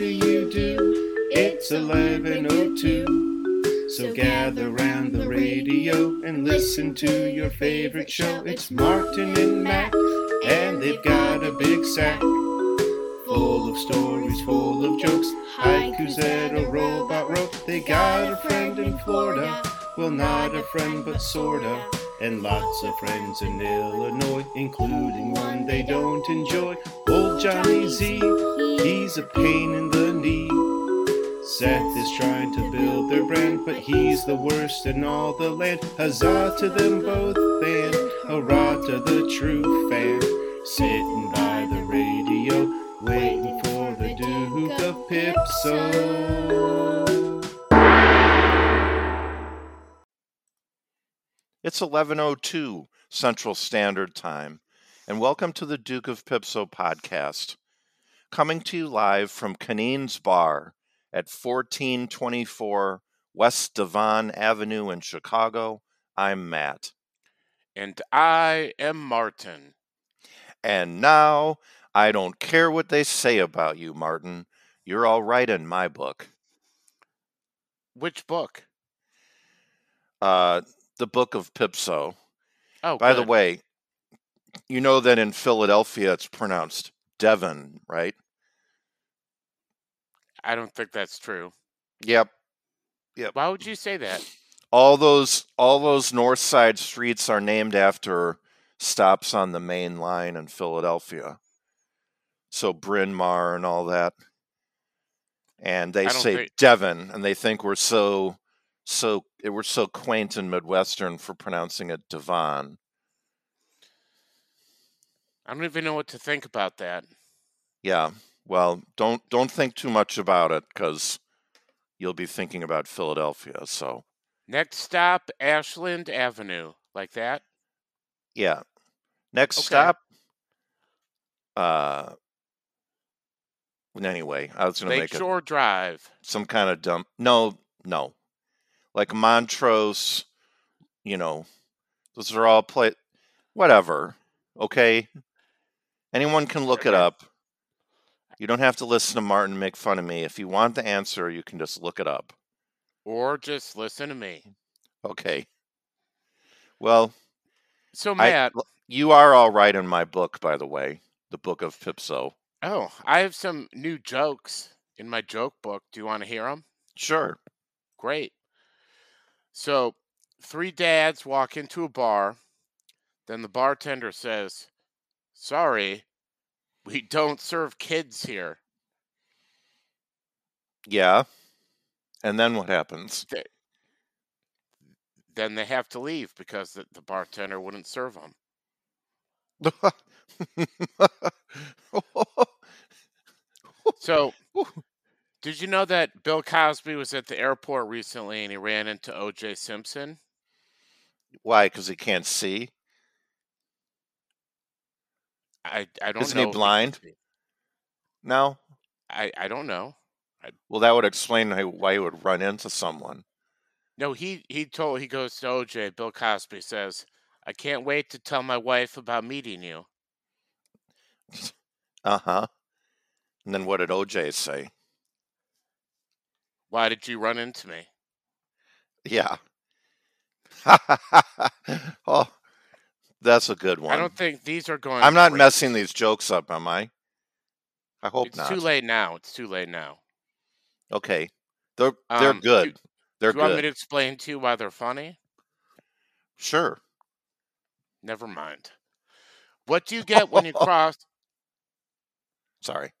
do you do? It's 1102. So gather round the radio and listen to your favorite show. It's Martin and Matt, and they've got a big sack full of stories, full of jokes. Haikus that a robot wrote. They got a friend in Florida. Well, not a friend, but sorta. And lots of friends in Illinois, including one they don't enjoy. Old Johnny Z, he's a pain in the knee. Seth is trying to build their brand, but he's the worst in all the land. Huzzah to them both, and hurrah to the true fan. Sitting by the radio, waiting for the Duke of Pipso. It's 11:02 Central Standard Time, and welcome to the Duke of Pipso podcast, coming to you live from Cunneen's Bar at 1424 West Devon Avenue in Chicago. I'm Matt, And I am Martin. and now I don't care what they say about you, Martin. You're all right in my book. Which book? Uh, the Book of Pipso. Oh, By the way, you know that in Philadelphia it's pronounced Devon, right? I don't think that's true. Yep. Yep. Why would you say that? all those all those north side streets are named after stops on the main line in Philadelphia. So Bryn Mawr and all that. And they say think- Devon and they think we're so so eh, we're so quaint and midwestern for pronouncing it Devon. I don't even know what to think about that. Yeah. Well, don't don't think too much about it cuz you'll be thinking about Philadelphia. So, Next stop, Ashland Avenue. Like that? yeah. Next Okay. stop uh anyway, I was going to make it Lakeshore Drive. some kind of dump. No, no. Like Montrose, you know, those are all play. Whatever. Okay. Anyone can look it up. You don't have to listen to Martin make fun of me. If you want the answer, you can just look it up. Or just listen to me. Okay. Well, So, I, Matt, you are all right in my book, by the way, the book of Pipso. oh, I have some new jokes in my joke book. Do you want to hear them? Sure. Great. So, three dads walk into a bar. Then the bartender says, Sorry, we don't serve kids here. Yeah. And then what happens? Then they have to leave because the, the bartender wouldn't serve them. So, did you know that Bill Cosby was at the airport recently and he ran into O.J. Simpson? Why? Because he can't see? I, I don't know. Isn't know. he blind? No? I, I don't know. Well, that would explain why he would run into someone. No, he he told he goes to OJ. Bill Cosby says, "I can't wait to tell my wife about meeting you." Uh huh. And then what did OJ say? Why did you run into me? Yeah. oh, that's a good one. I don't think these are going. I'm not great. messing these jokes up, am I? I hope It's not. too late now. It's too late now. Okay. They're they're Um, good. Do, they're do you want me to explain to you why they're funny? Sure. Never mind. What do you get when you cross? Sorry.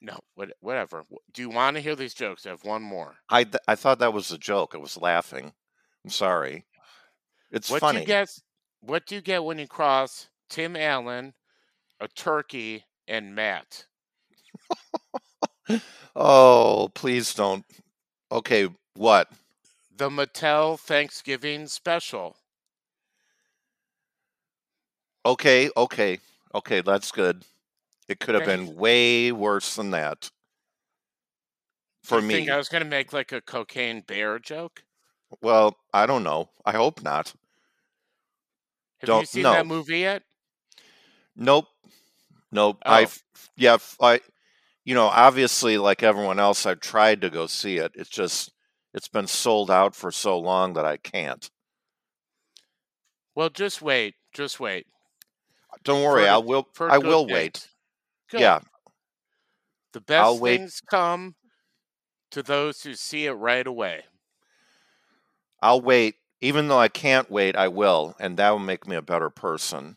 No, what, whatever. Do you want to hear these jokes? I have one more. I th- I thought that was a joke. I was laughing. I'm sorry. It's what funny. do you get? What do you get when you cross Tim Allen, a turkey, and Matt? Oh, please don't. Okay, what? The Mattel Thanksgiving special. Okay, okay, okay, that's good. It could have Thanks. been way worse than that. For you me. think I was going to make like a cocaine bear joke? Well, I don't know. I hope not. Have Don't- seen no. that movie yet? Nope. Nope. Oh. I've yeah, I you know, obviously, like everyone else, I've tried to go see it. It's just it's been sold out for so long that I can't. Well, just wait. Just wait. Don't worry, For- I will. I will wait. Good. Yeah, The best I'll wait. things come to those who see it right away. I'll wait. Even though I can't wait, I will, and that will make me a better person.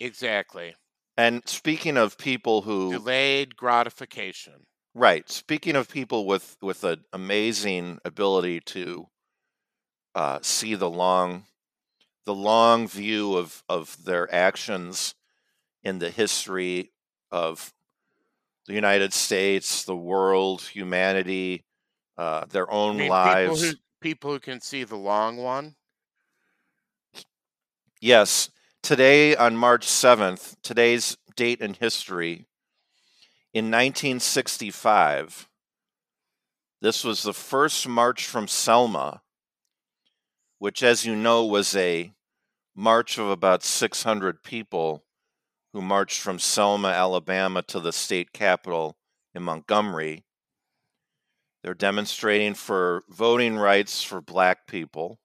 Exactly. And speaking of people who Delayed gratification. Right. Speaking of people with with an amazing ability to uh, see the long the long view of of their actions in the history of the United States, the world, humanity, uh, their own lives. People who can see the long one. Yes. Today, on March 7th, today's date in history, in 1965, this was the first march from Selma, which, as you know, was a march of about 600 people who marched from Selma, Alabama to the state capitol in Montgomery. They're demonstrating for voting rights for black people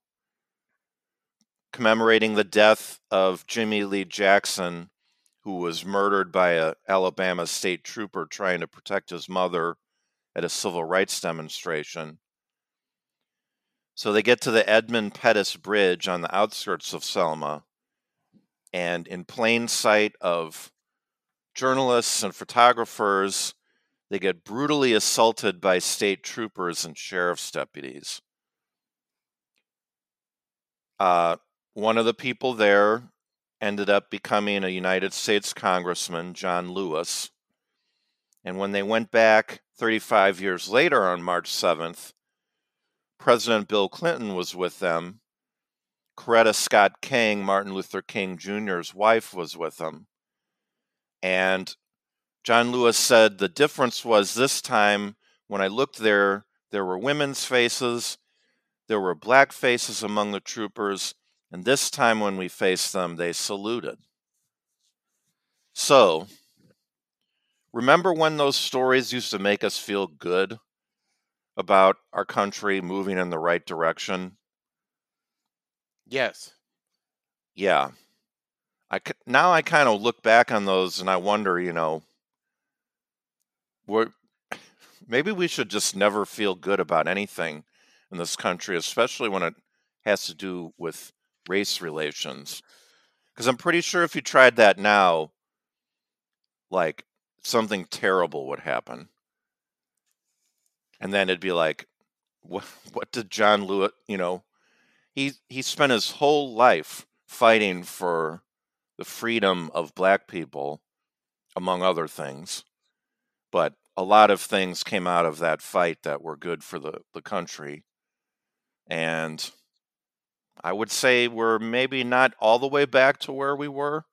commemorating the death of Jimmy Lee Jackson, who was murdered by a Alabama state trooper trying to protect his mother at a civil rights demonstration. So they get to the Edmund Pettus Bridge on the outskirts of Selma, and in plain sight of journalists and photographers, they get brutally assaulted by state troopers and sheriff's deputies. Uh, one of the people there ended up becoming a United States Congressman, John Lewis. And when they went back 35 years later on March 7th, President Bill Clinton was with them. Coretta Scott King, Martin Luther King Jr.'s wife, was with them. And John Lewis said the difference was this time when I looked there, there were women's faces, there were black faces among the troopers, and this time when we faced them, they saluted. So, remember when those stories used to make us feel good about our country moving in the right direction? Yes. Yeah. I now I kind of look back on those and I wonder, you know, what maybe we should just never feel good about anything in this country, especially when it has to do with race relations. Because I'm pretty sure if you tried that now, like something terrible would happen. And then it'd be like, what, what did John Lewis, you know, he, he spent his whole life fighting for the freedom of black people, among other things. But a lot of things came out of that fight that were good for the, the country. And I would say we're maybe not all the way back to where we were,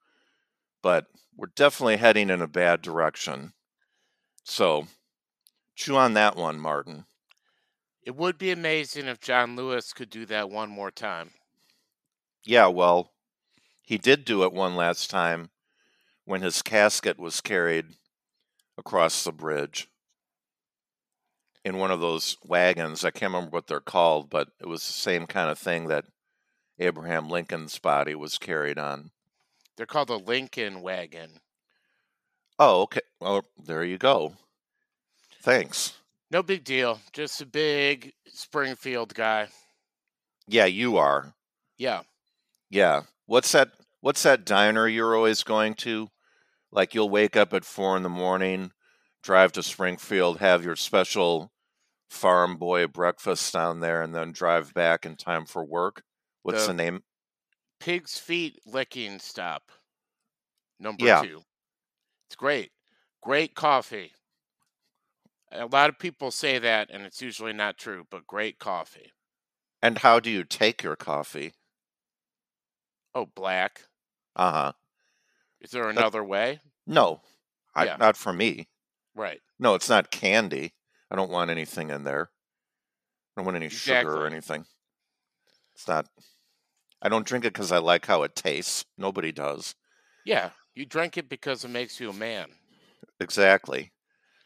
but we're definitely heading in a bad direction. So chew on that one, Martin. It would be amazing if John Lewis could do that one more time. Yeah, well, he did do it one last time when his casket was carried across the bridge in one of those wagons. I can't remember what they're called, but it was the same kind of thing that Abraham Lincoln's body was carried on. They're called the Lincoln wagon. Oh, okay. Well, there you go. Thanks. No big deal. Just a big Springfield guy. Yeah, you are. Yeah. Yeah. What's that what's that diner you're always going to? Like you'll wake up at four in the morning, drive to Springfield, have your special farm boy breakfast down there, and then drive back in time for work. What's The- the name? Pig's feet licking stop. Number Yeah. two. It's great. Great coffee. A lot of people say that, and it's usually not true, but great coffee. And how do you take your coffee? Oh, black. Uh huh. Is there another way? No, I, Yeah. not for me. Right. No, it's not candy. I don't want anything in there. I don't want any sugar or anything. It's not. I don't drink it because I like how it tastes. Nobody does. Yeah. You drink it because it makes you a man. Exactly.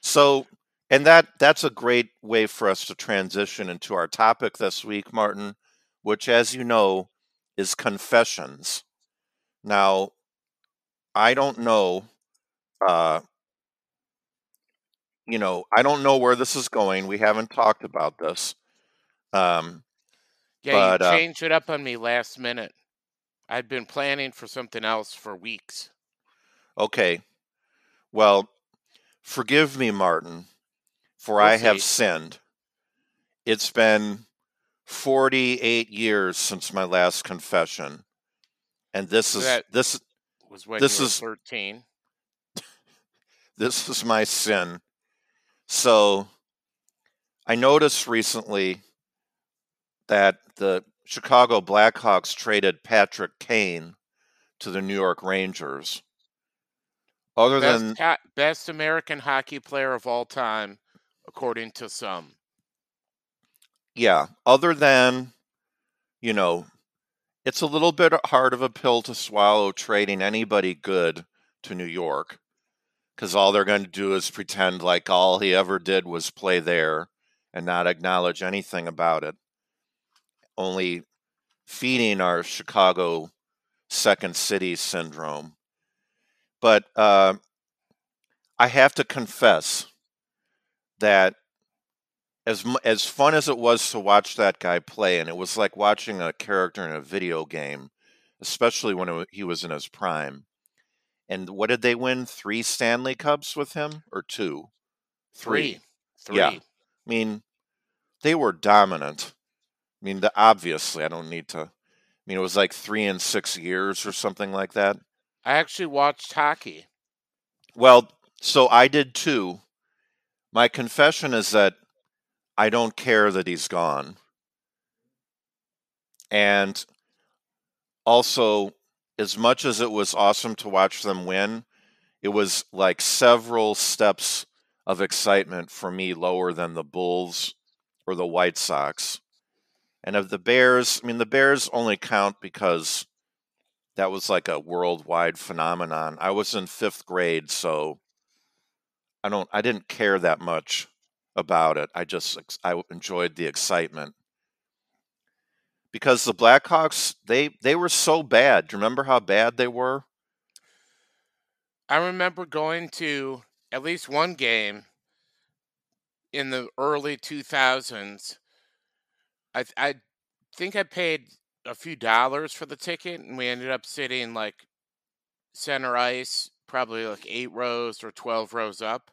So, and that that's a great way for us to transition into our topic this week, Martin, which, as you know, is confessions. Now, I don't know. Uh, you know, I don't know where this is going. We haven't talked about this. Um, Yeah, but you uh, changed it up on me last minute. I'd been planning for something else for weeks. okay. Well, forgive me, Martin, for We'll I have sinned. It's been 48 years since my last confession. And this So is that this was when this is 13. this is my sin. So, I noticed recently that the Chicago Blackhawks traded Patrick Kane to the New York Rangers. Other Best than ha- best American hockey player of all time, according to some. yeah, other than, you know, it's a little bit hard of a pill to swallow trading anybody good to New York because all they're going to do is pretend like all he ever did was play there and not acknowledge anything about it. Only feeding our Chicago second city syndrome. But uh, I have to confess that as as fun as it was to watch that guy play, and it was like watching a character in a video game, especially when it, he was in his prime. And what did they win? Three Stanley Cups with him, or two? Three. Three. Yeah. I mean, they were dominant. I mean, the, obviously, I don't need to. I mean, it was like three and six years or something like that. I actually watched hockey. Well, so I did too. My confession is that I don't care that he's gone. And also, as much as it was awesome to watch them win, it was like several steps of excitement for me lower than the Bulls or the White Sox. And of the Bears, I mean, the Bears only count because that was like a worldwide phenomenon. I was in fifth grade, so I don't, I didn't care that much about it. I just, I enjoyed the excitement because the Blackhawks, they, they were so bad. Do you remember how bad they were? I remember going to at least one game in the early 2000s. I I think I paid a few dollars for the ticket, and we ended up sitting like center ice, probably like eight rows or 12 rows up.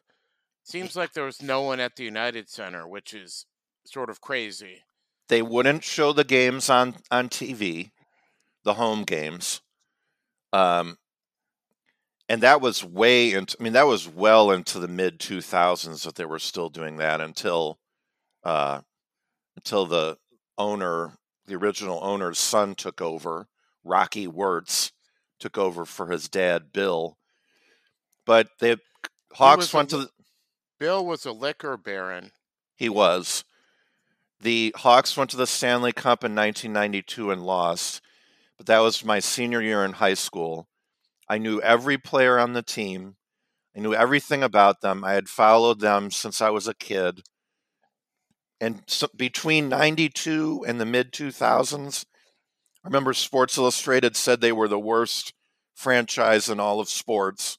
Seems like there was no one at the United Center, which is sort of crazy. They wouldn't show the games on, on TV, the home games. Um, and that was way into, I mean, that was well into the mid 2000s that they were still doing that until, uh, until the owner, the original owner's son took over. Rocky Wirtz took over for his dad, Bill. But the Hawks went to the, Bill was a liquor baron. he was. The Hawks went to the Stanley Cup in 1992 and lost, but that was my senior year in high school. I knew every player on the team. I knew everything about them. I had followed them since I was a kid. And so between 92 and the mid 2000s, I remember Sports Illustrated said they were the worst franchise in all of sports.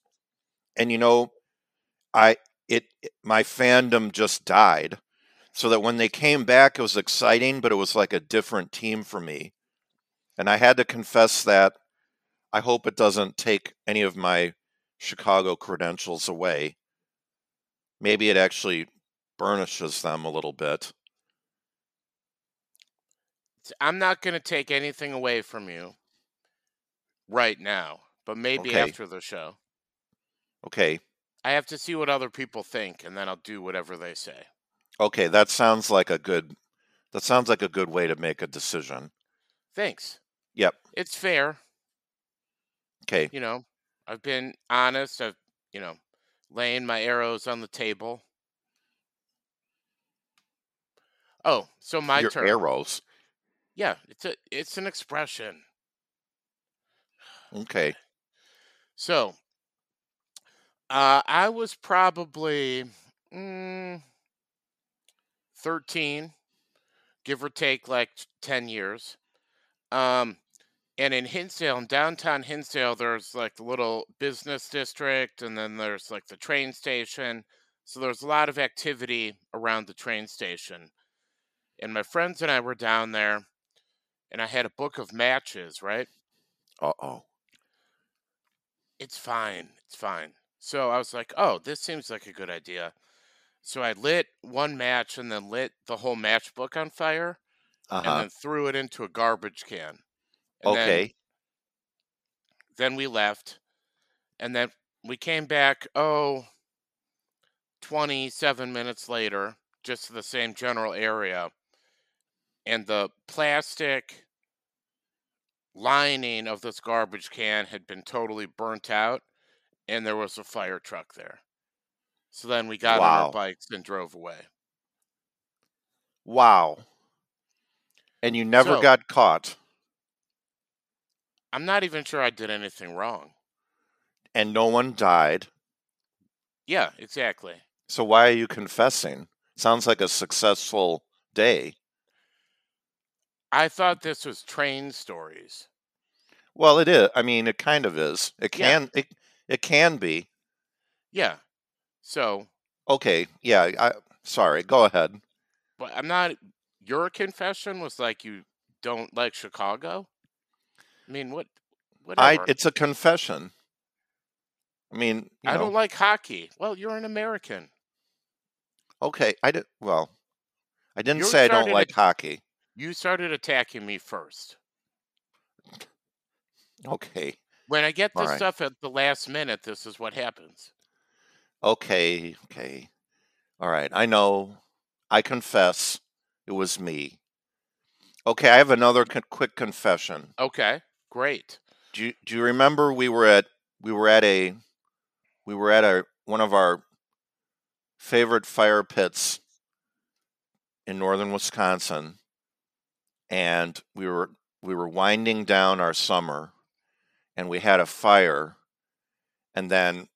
And you know, I it my fandom just died. So that when they came back it was exciting, but it was like a different team for me. And I had to confess that I hope it doesn't take any of my Chicago credentials away. Maybe it actually burnishes them a little bit. I'm not going to take anything away from you right now, but maybe Okay. after the show. Okay. I have to see what other people think, and then I'll do whatever they say. Okay, that sounds like a good that sounds like a good way to make a decision. Thanks. Yep. It's fair. Okay. You know, I've been honest. I've, you know, laying my arrows on the table. Oh, so my Your turn. arrows. Yeah, it's a it's an expression. Okay. So, uh, I was probably mm, 13, give or take like 10 years. Um, and in Hinsdale, in downtown Hinsdale, there's like the little business district, and then there's like the train station. So there's a lot of activity around the train station. And my friends and I were down there, and I had a book of matches, right? Uh oh. It's fine. It's fine. So I was like, oh, this seems like a good idea. So I lit one match and then lit the whole matchbook on fire and huh. then threw it into a garbage can. And then, Okay. then we left. And then we came back, oh, 27 minutes later, just to the same general area. And the plastic lining of this garbage can had been totally burnt out, and there was a fire truck there. So then we got on our bikes and drove away. Wow. And you never So got caught, I'm not even sure I did anything wrong. and no one died. Yeah, exactly. So why are you confessing? Sounds like a successful day. I thought this was train stories. Well, it is. I mean, it kind of is. It Yeah, can. It it can be. yeah. So, Okay. Yeah. I. Sorry. Go ahead. but I'm not. Your confession was like you don't like Chicago. I mean, what? I. Whatever. It's a confession. I mean, you I don't like hockey. Well, you're an American. Okay. I did. Well, I didn't You say I don't like hockey. You started attacking me first. Okay. When I get this right. stuff at the last minute, this is what happens. Okay. Okay. All right. I know. I confess. It was me. Okay. I have another con- quick confession. Okay, great. Do you, do you remember we were at we were at a we were at a one of our favorite fire pits in northern Wisconsin and we were we were winding down our summer and we had a fire and then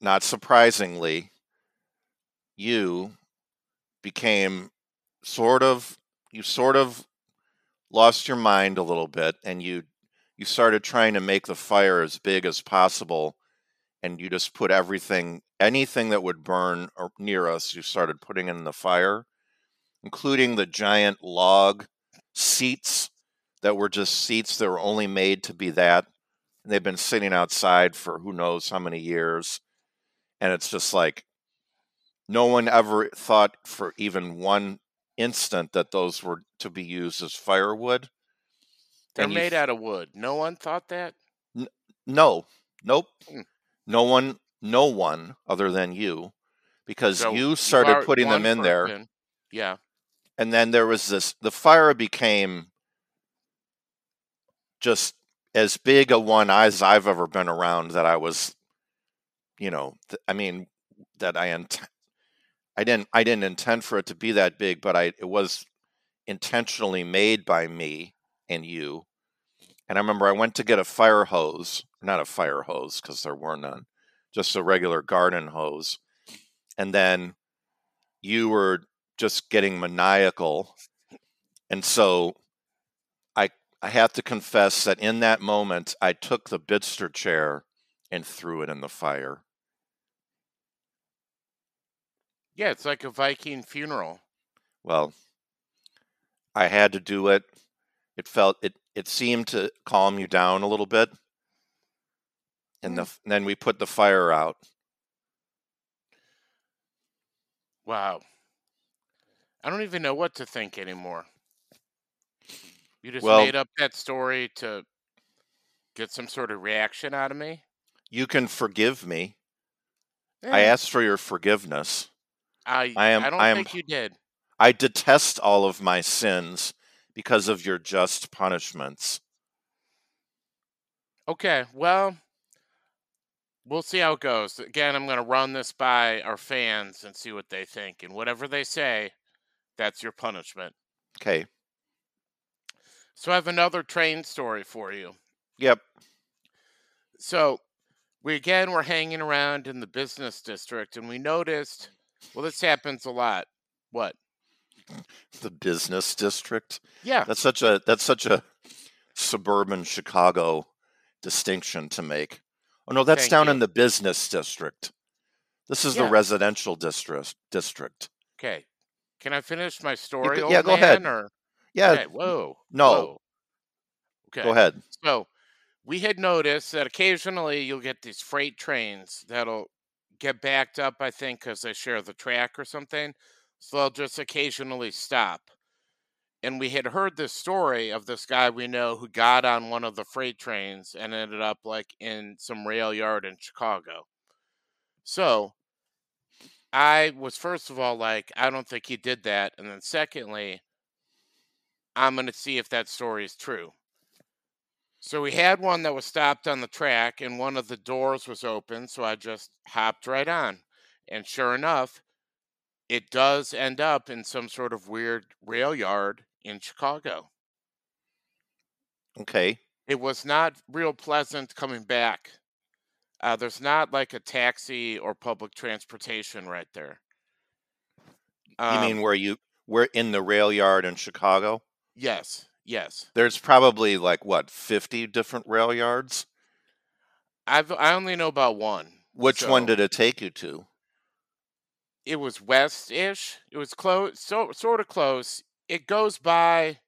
not surprisingly you became sort of you sort of lost your mind a little bit and you you started trying to make the fire as big as possible and you just put everything anything that would burn near us you started putting in the fire including the giant log seats that were just seats that were only made to be that and they've been sitting outside for who knows how many years and it's just like no one ever thought for even one instant that those were to be used as firewood They're and made out of wood. No one thought that? N- no, nope. Hmm. No one, no one other than you, because So you started putting them in there. Yeah. and then there was this. The fire became just as big a one as I've ever been around. That I was, you know, th- I mean, that I int- I didn't, I didn't intend for it to be that big, but I it was intentionally made by me and you. And I remember I went to get a fire hose, not a fire hose because there were none, just a regular garden hose. And then you were just getting maniacal. And so I have to confess that in that moment I took the Bitster chair and threw it in the fire. Yeah, it's like a Viking funeral. Well, I had to do it. It felt it it seemed to calm you down a little bit. And the, Mm. f- then we put the fire out. Wow. I don't even know what to think anymore. You just Well, made up that story to get some sort of reaction out of me? you can forgive me. I Eh, asked for your forgiveness. I I am I don't I am think you did. I detest all of my sins because of your just punishments. Okay, well, we'll see how it goes. Again, I'm going to run this by our fans and see what they think. And whatever they say, that's your punishment. Okay. So I have another train story for you. Yep. So we again were hanging around in the business district and we noticed well this happens a lot. What? The business district. Yeah. That's such a that's such a suburban Chicago distinction to make. Oh no, that's Thank down you. in the business district. This is the residential district district. Okay. Can I finish my story? old yeah, go ahead. Or Yeah, okay, whoa. no. whoa. Okay. go ahead. So we had noticed that occasionally you'll get these freight trains that'll get backed up, I think, because they share the track or something. So they'll just occasionally stop. And we had heard this story of this guy we know who got on one of the freight trains and ended up like in some rail yard in Chicago. So I was first of all like, I don't think he did that. And then secondly, I'm going to see if that story is true. So we had one that was stopped on the track, and one of the doors was open. So I just hopped right on. And sure enough, it does end up in some sort of weird rail yard in Chicago. Okay. It was not real pleasant coming back. Uh, there's not like a taxi or public transportation right there. you Um, mean where you we're in the rail yard in Chicago? Yes, yes. There's probably like what, 50 different rail yards? I've I only know about one. Which one did it take you to? it was west-ish. It was close, so sort of close. It goes by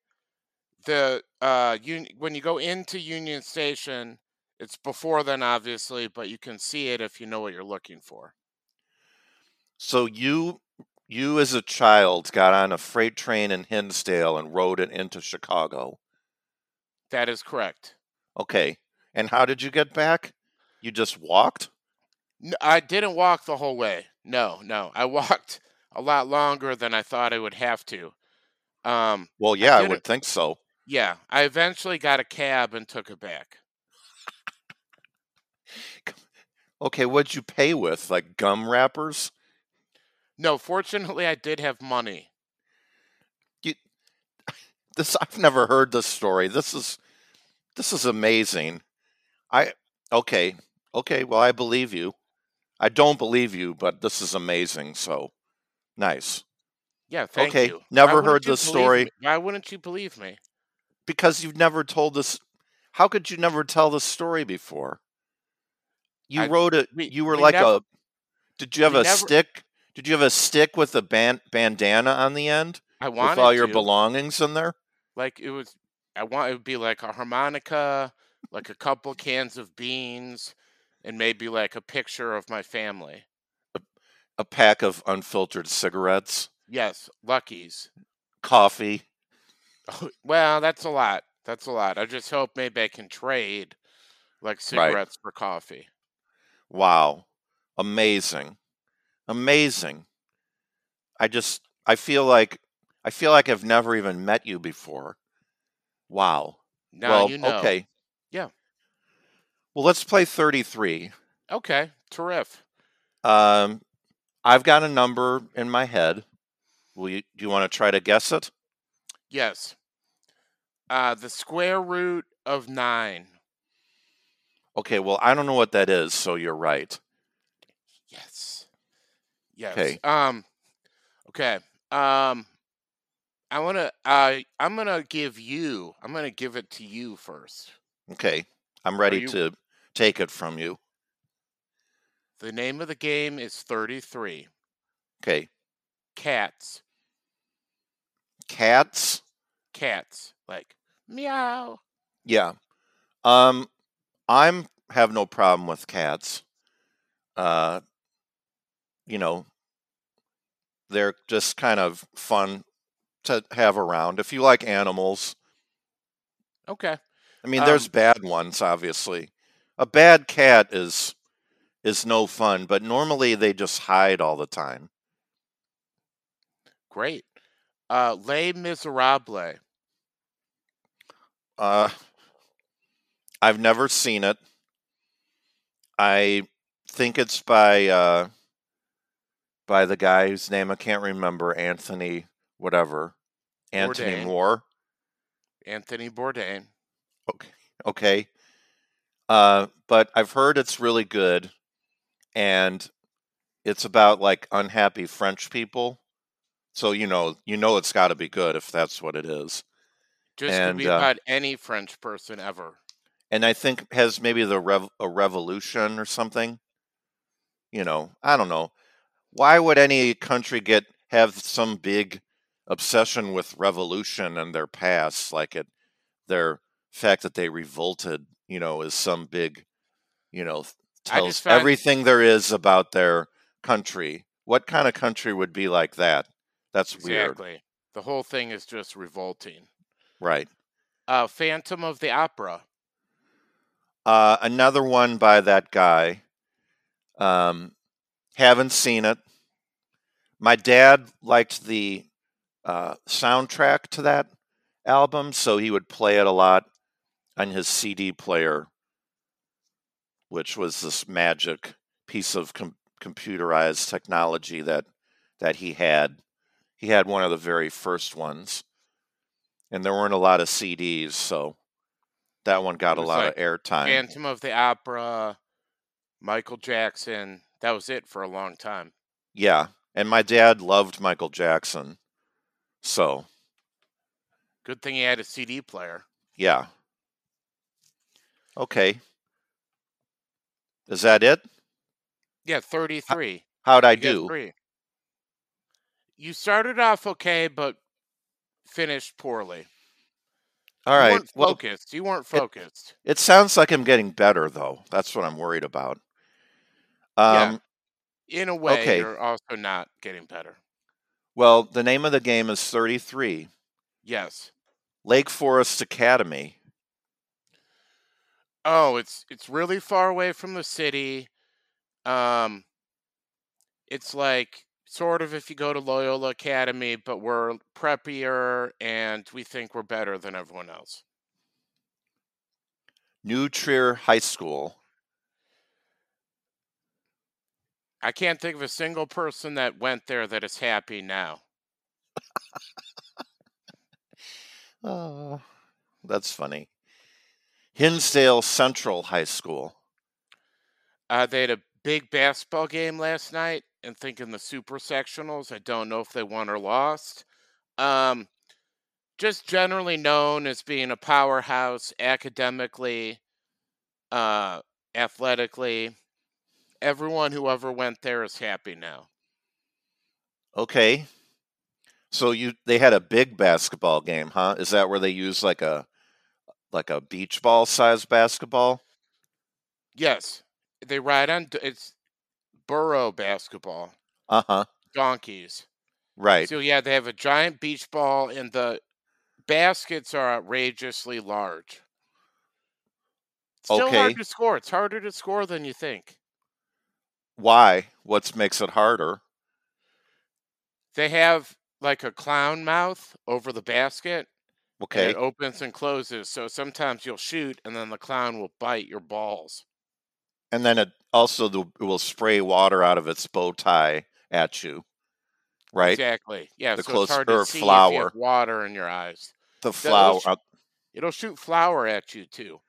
the uh un- when you go into Union Station. It's before then, obviously, but you can see it if you know what you're looking for. So you you as a child got on a freight train in Hinsdale and rode it into Chicago. That is correct. Okay. And how did you get back? You just walked? No, I didn't walk the whole way. No, no, I walked a lot longer than I thought I would have to. Um, Well, yeah, I, did would it- think so. yeah, I eventually got a cab and took it back. Okay, what'd you pay with? Like gum wrappers? No, fortunately, I did have money. You, This I've never heard this story. This is this is amazing. I okay. Okay, well I believe you. I don't believe you, but this is amazing. So nice. Yeah, thank Okay, you. never heard this story. me? Why wouldn't you believe me? Because you've never told this how could you never tell this story before? You I- wrote it you were we like never- a Did you have we a never- stick? Did you have a stick with a ban- bandana on the end I wanted with all your to. belongings in there? like it was. I want it would be like a harmonica, like a couple cans of beans, and maybe like a picture of my family. A pack of unfiltered cigarettes, Yes, Lucky's. coffee. Oh, well, that's a lot. That's a lot. I just hope maybe I can trade like cigarettes for coffee. Wow. Amazing. Amazing. I just I feel like I feel like I've never even met you before. Wow. Now well, you know. okay. Yeah. Well, let's play 33. Okay. Terrific. Um I've got a number in my head. Will you do you want to try to guess it? Yes. Uh, the square root of nine. Okay, well, I don't know what that is, so you're right. Yes. Yes. Okay. Um. Okay. Um. I want to. Uh, I'm gonna give you. I'm gonna give it to you first. Okay. I'm ready you- to take it from you. The name of the game is 33. Okay. Cats. Cats? Cats. Like meow. Yeah. Um I'm have no problem with cats. Uh you know, they're just kind of fun to have around. If you like animals, Okay. I mean there's Um, bad ones obviously. A bad cat is is no fun, but normally they just hide all the time. Great. Uh, Les Miserables. Uh I've never seen it. I think it's by uh by the guy whose name I can't remember, Anthony whatever. Anthony Bourdain. Moore. Anthony Bourdain. Okay. Okay. Uh, but I've heard it's really good, and it's about like unhappy French people. So you know, you know, it's got to be good if that's what it is. Just And be uh, about any French person ever. and I think has maybe the rev- a revolution or something. You know, I don't know. Why would any country get have some big obsession with revolution and their past, like it their fact that they revolted, you know, is some big, you know, tells found everything there is about their country. What kind of country would be like that? That's weird, exactly. The whole thing is just revolting. right? Uh, Phantom of the Opera. Uh, another one by that guy. Um, haven't seen it. My dad liked the uh, soundtrack to that album, so he would play it a lot on his CD player, which was this magic piece of com- computerized technology that that he had. He had one of the very first ones, and there weren't a lot of CDs, so that one got a lot like of airtime. Phantom of the Opera, Michael Jackson. That was it for a long time. Yeah, and my dad loved Michael Jackson, so Good thing he had a CD player. yeah. Okay, is that it? Yeah, 33. How'd I You do? three. You started off okay, but finished poorly. All You right. weren't Well, focused. You weren't it focused. it sounds like I'm getting better though. That's what I'm worried about. Yeah, Um, in a way, okay. you're also not getting better. Well, the name of the game is 33 Yes. Lake Forest Academy. Oh, it's it's really far away from the city. Um, it's like sort of if you go to Loyola Academy, but we're preppier and we think we're better than everyone else. New Trier High School. I can't think of a single person that went there that is happy now. Oh, that's funny. Hinsdale Central High School. Uh, they had a big basketball game last night, and thinking the super sectionals. I don't know if they won or lost. Um, just generally known as being a powerhouse academically, uh, athletically. Everyone who ever went there is happy now. Okay. So you they had a big basketball game, huh? Is that where they use like a like a beach ball size basketball? Yes, they ride on. It's burro basketball, Uh-huh. donkeys. Right. So yeah, they have a giant beach ball, and the baskets are outrageously large. Still Okay. hard to score. It's harder to score than you think. Why? What makes it harder? They have like a clown mouth over the basket, Okay. it opens and closes. So sometimes you'll shoot, and then the clown will bite your balls. And then it also the, it will spray water out of its bow tie at you. Right? Exactly. Yeah. The so close it's hard to see if you flower. have water in your eyes. The flower It'll, sh- uh, it'll shoot flour at you too.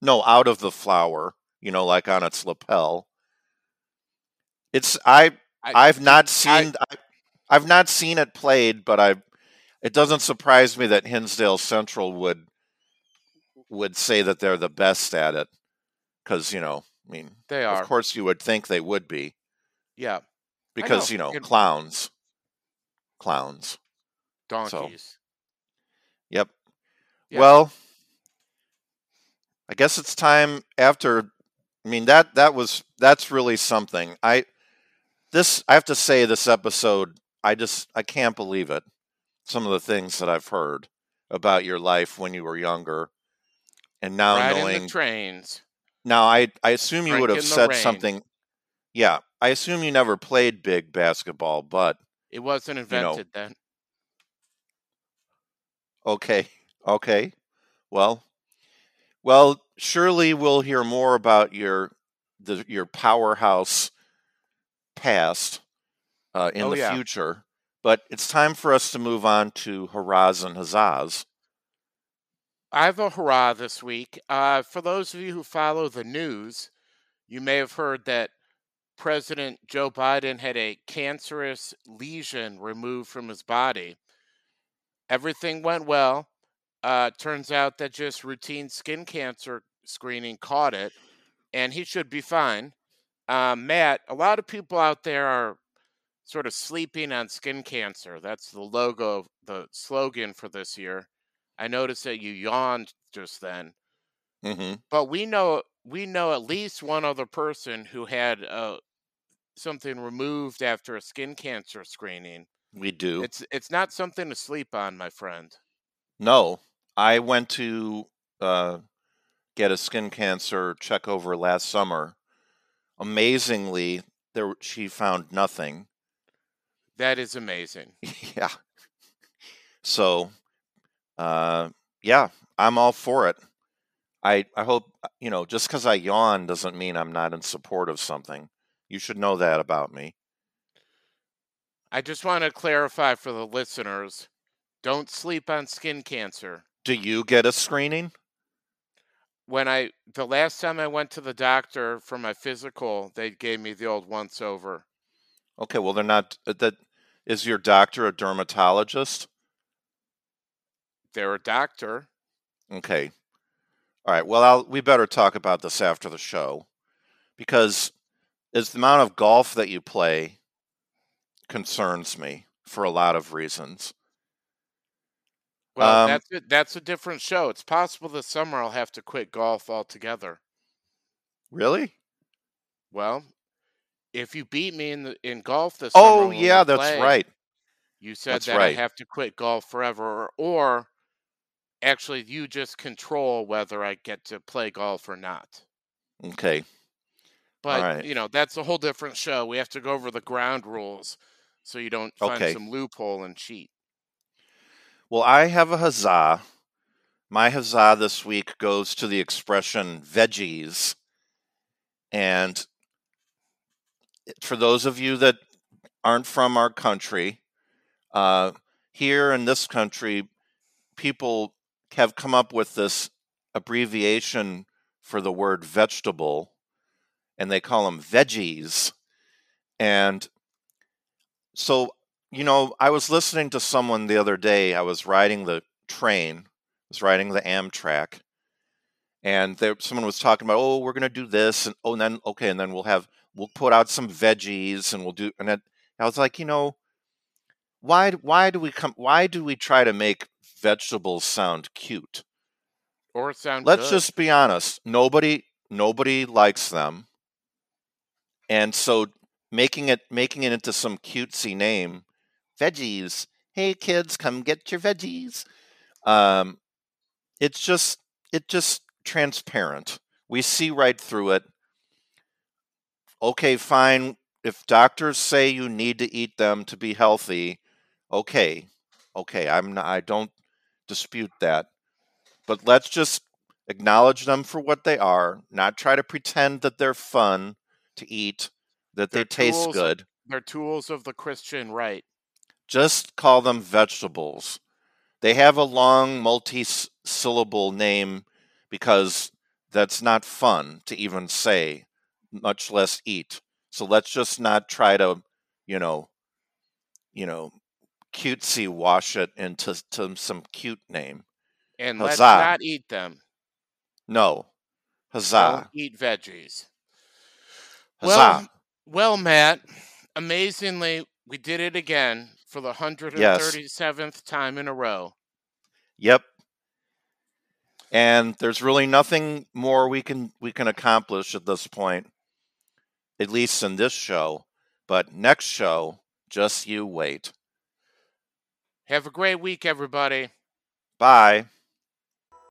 no, out of the flower, you know, like on its lapel. It's I I I've not seen I, I've not seen it played, but I it doesn't surprise me that Hinsdale Central would would say that they're the best at it cuz you know, I mean, they are. of course you would think they would be Yeah. Because, know. you know, Freaking clowns, clowns. So, donkeys. yep. Yeah. Well, I guess it's time after I mean that that was that's really something. I this I have to say this episode I just I can't believe it. Some of the things that I've heard about your life when you were younger and now Riding the knowing trains, now I I assume you would have said rain. something yeah, I assume you never played big basketball, but It wasn't you know, invented then. okay. Okay. Well, well, surely we'll hear more about your the your powerhouse past uh, in Oh the yeah. future. But it's time for us to move on to Hurrahs and Huzzahs. I have a hurrah this week. Uh, for those of you who follow the news, you may have heard that President Joe Biden had a cancerous lesion removed from his body. Everything went well. Uh, turns out that just routine skin cancer screening caught it, and he should be fine. Uh, Matt, a lot of people out there are sort of sleeping on skin cancer. That's the logo, the slogan for this year. I noticed that you yawned just then, hmm but we know we know at least one other person who had uh, something removed after a skin cancer screening. We do. It's it's not something to sleep on, my friend. No, I went to uh, get a skin cancer check over last summer. Amazingly, there she found nothing. That is amazing. yeah. So, uh, yeah, I'm all for it. I I hope uh, you know. Just because I yawn doesn't mean I'm not in support of something. You should know that about me. I just want to clarify for the listeners: don't sleep on skin cancer. Do you get a screening? When I the last time I went to the doctor for my physical, they gave me the old once over. Okay, well they're not. uh, That is your doctor a dermatologist? They're a doctor. Okay. All right. Well, I'll, we better talk about this after the show because it's the amount of golf that you play concerns me for a lot of reasons. Well, Um, that's it. That's a different show. It's possible this summer I'll have to quit golf altogether. Really? Well, if you beat me in the in golf this summer, Oh, yeah, that's play, right. You said That's that right. I have to quit golf forever, or, or actually, you just control whether I get to play golf or not. Okay. But right. you know, that's a whole different show. We have to go over the ground rules so you don't find Okay. some loophole and cheat. Well, I have a huzzah. My huzzah this week goes to the expression veggies. And for those of you that aren't from our country, uh, here in this country, people have come up with this abbreviation for the word vegetable, and they call them veggies. And so, you know, I was listening to someone the other day. I was riding the train, I was riding the Amtrak, and there someone was talking about, oh, we're going to do this, and oh, and then okay, and then we'll have we'll put out some veggies, and we'll do, and it, I was like, you know, why why do we come? Why do we try to make vegetables sound cute? Or sound Let's good. just be honest. Nobody nobody likes them. And so making it making it into some cutesy name, veggies. Hey kids, come get your veggies. Um it's just it just transparent. We see right through it. Okay, fine. If doctors say you need to eat them to be healthy, okay. Okay, I'm not, I don't dispute that. But let's just acknowledge them for what they are, not try to pretend that they're fun to eat, that they They're taste tools. good. They're tools of the Christian right. Just call them vegetables. They have a long multi syllable name because that's not fun to even say, much less eat. So let's just not try to, you know, you know, cutesy wash it into to some cute name. And let's not eat them. No. Don't Huzzah. eat veggies. Huzzah. Well, well, Matt, amazingly, we did it again for the 137th time in a row. Yep. And there's really nothing more we can we can accomplish at this point, at least in this show. But next show, just you wait. Have a great week, everybody. Bye.